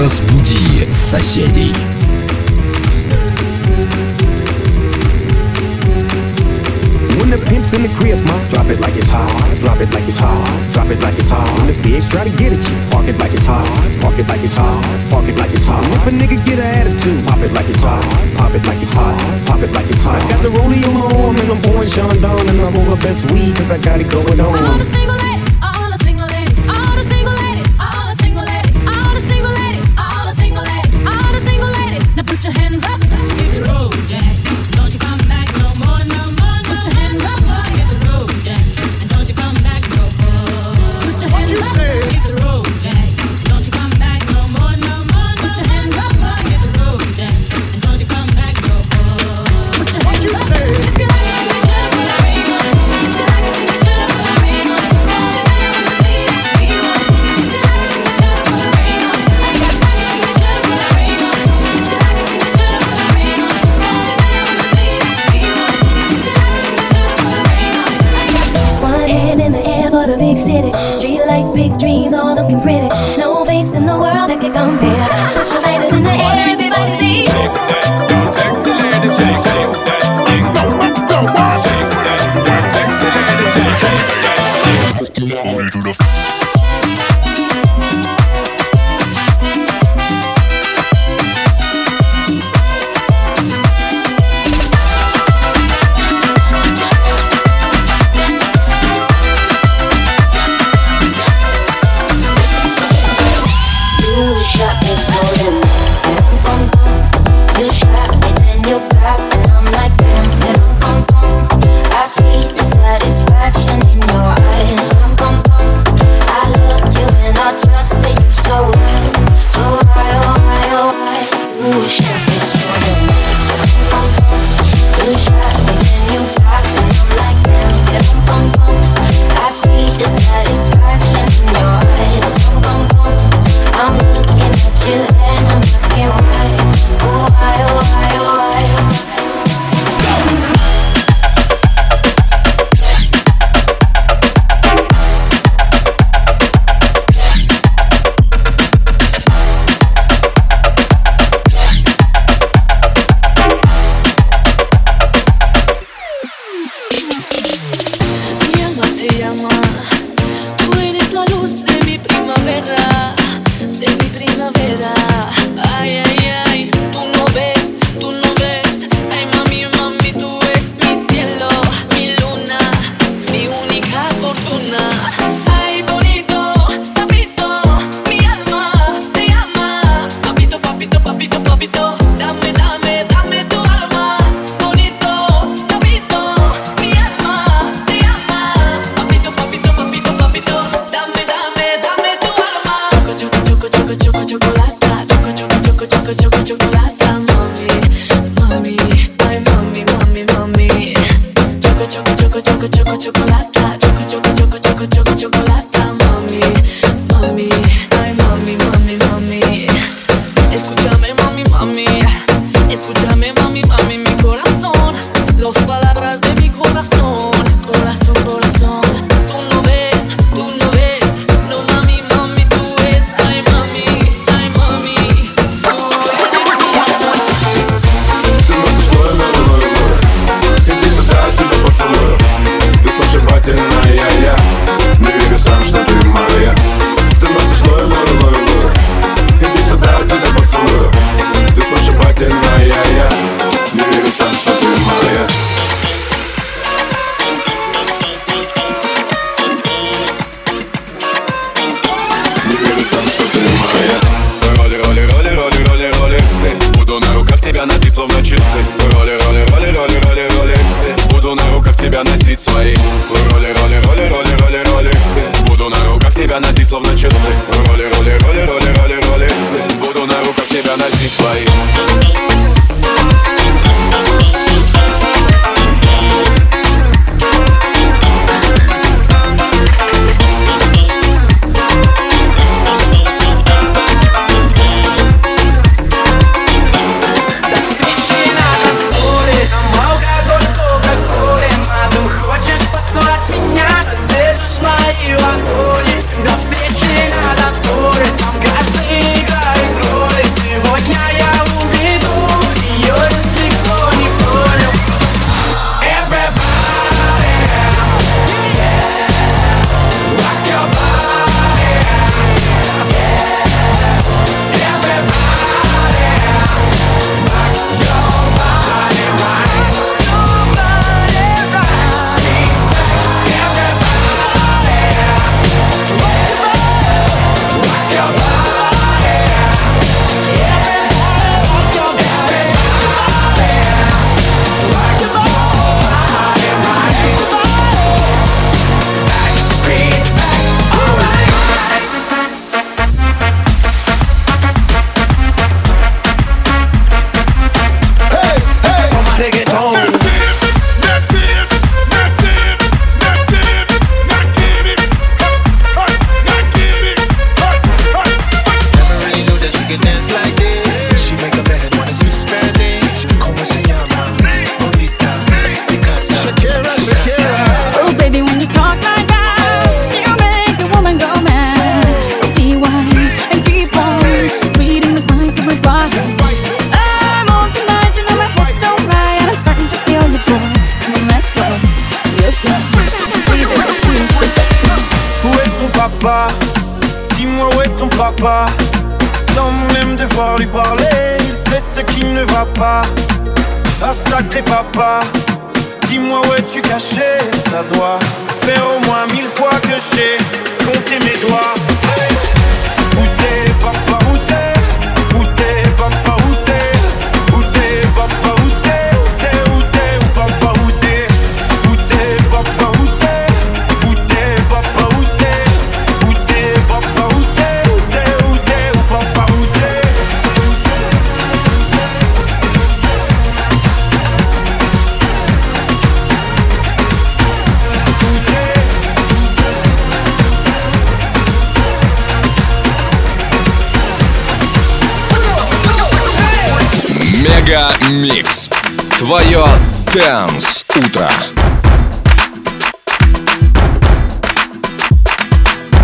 Разбуди соседей. When the pimp's in the crib, ma, drop it like it's hot. Drop it like it's hot. Drop it like it's hot. When the pigs try to get at you, park it like it's hot. Park it like it's hot. Park it like it's hot. If a nigga get an attitude, pop it like it's hot. Pop it like it's hot. Pop it like it's hot. I got the rollie on my arm and I'm pouring Sean and I'm on my best weed cause I got it going on. Sans même devoir lui parler, il sait ce qui ne va pas. Ah sacré papa, dis-moi où es-tu caché? Ça doit faire au moins mille fois que j'ai compté mes doigts. Dance утро.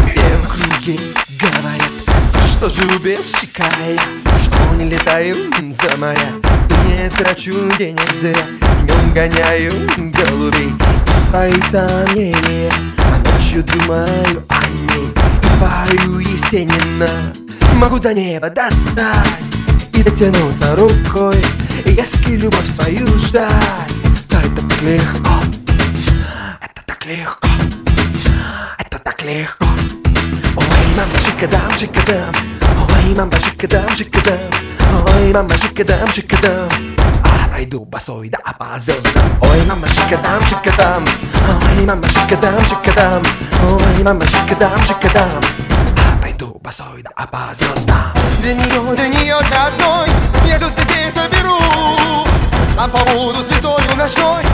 Все в круге говорят, что же я, что не летаю за моря, не трачу денег зря, днем гоняю голубей, свои сомнения, а ночью думаю о ней, и пою Есенина, могу до неба достать и дотянуться рукой, если любовь свою ждать так легко, это так легко, это так легко. Ой, мама, шикадам, шикадам, ой, мама, шикадам, шикадам, ой, мама, шикадам, шикадам. А, иду босой, да, по звездам. Ой, мама, шикадам, шикадам, ой, мама, шикадам, шикадам, ой, мама, шикадам, шикадам. А, иду босой, да, по звездам. Для нее, для нее, одной, я звезды здесь соберу. Сам побуду звездою ночной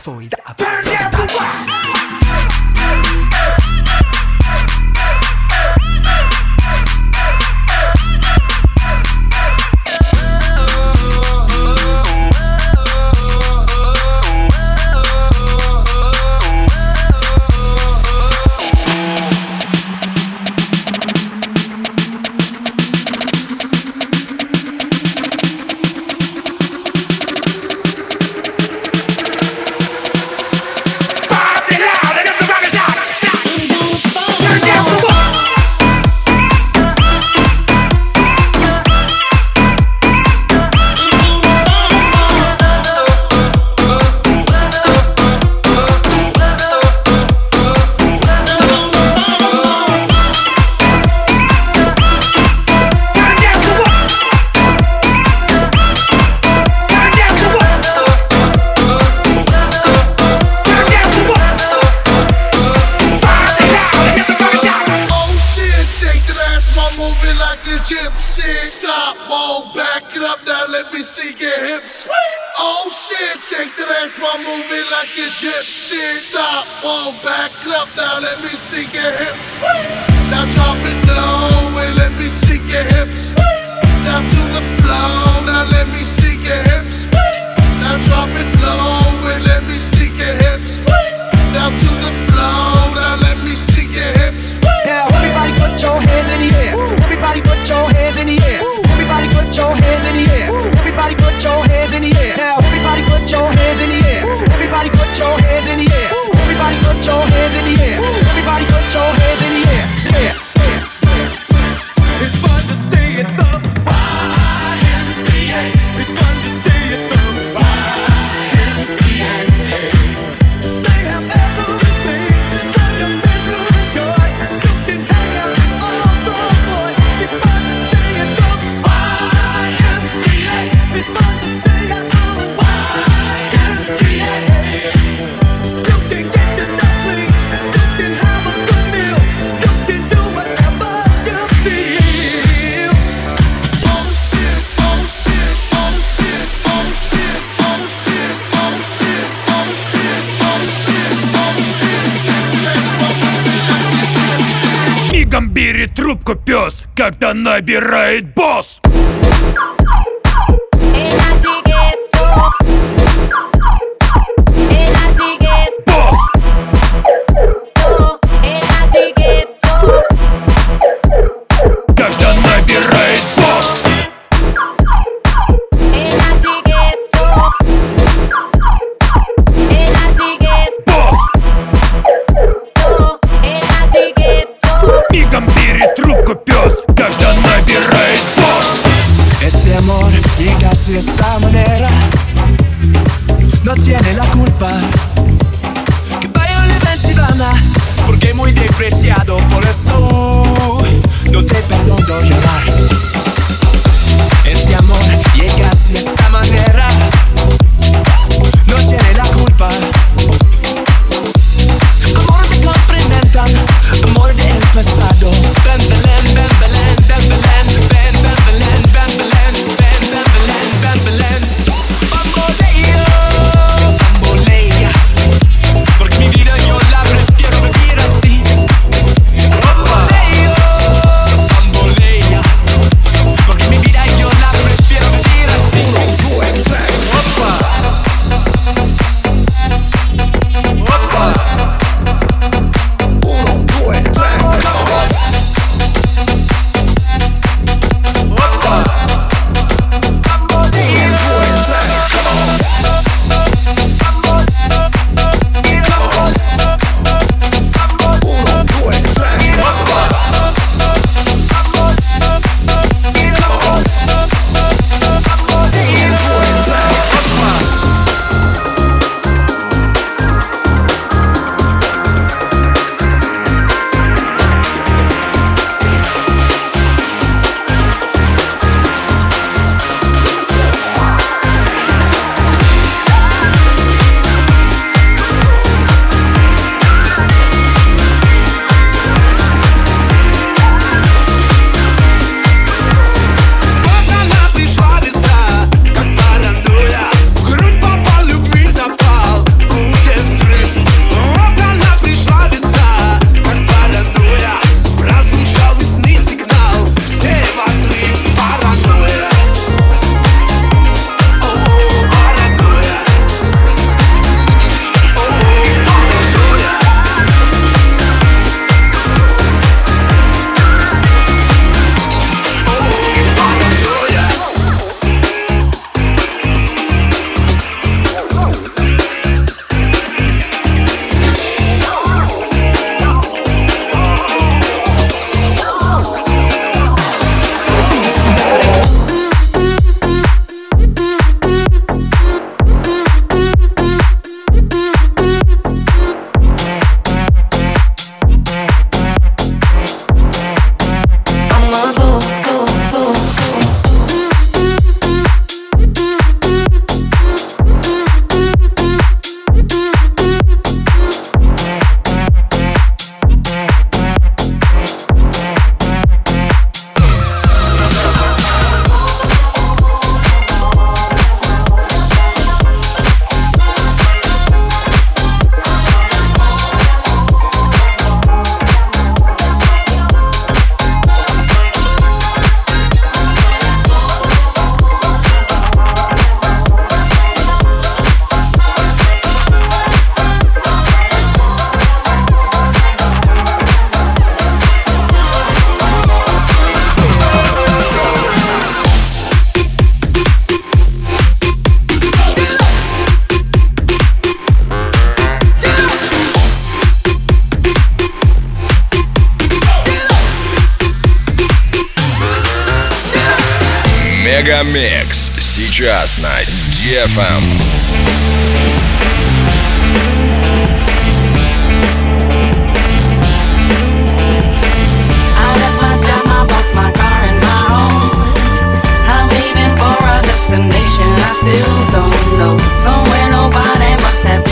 soy. когда набирает босс. Мегамикс сейчас на DFM. Destination I still don't know. Somewhere nobody must have.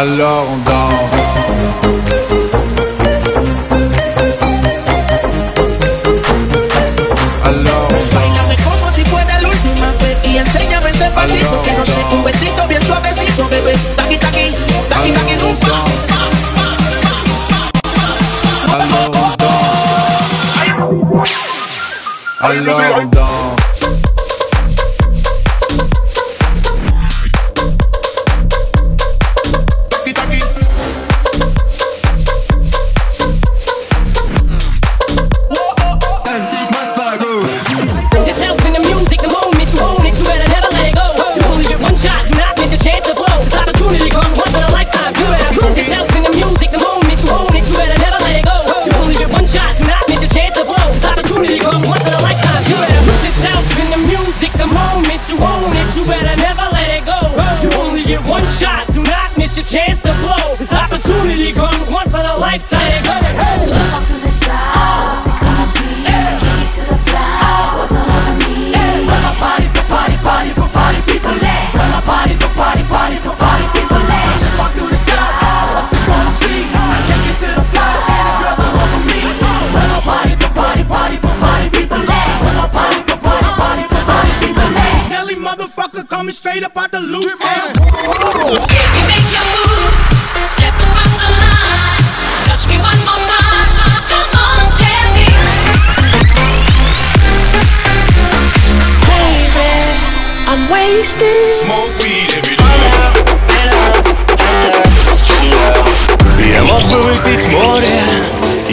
Alors on danse. Alors on Bailame como si fuera la última vez y enséñame ese pasito que no sé, un besito bien suavecito, bebé. Taqui taqui, taqui taqui rumba. Alors on danse. Alors on danse. gonna I party, for party, party, for party, people party, for party, party, for party, people. Just walk through the what's it gonna be? I to the I party, for party, party, for party, people party, for party, party, for party, people motherfucker coming straight up out the loop. Hey.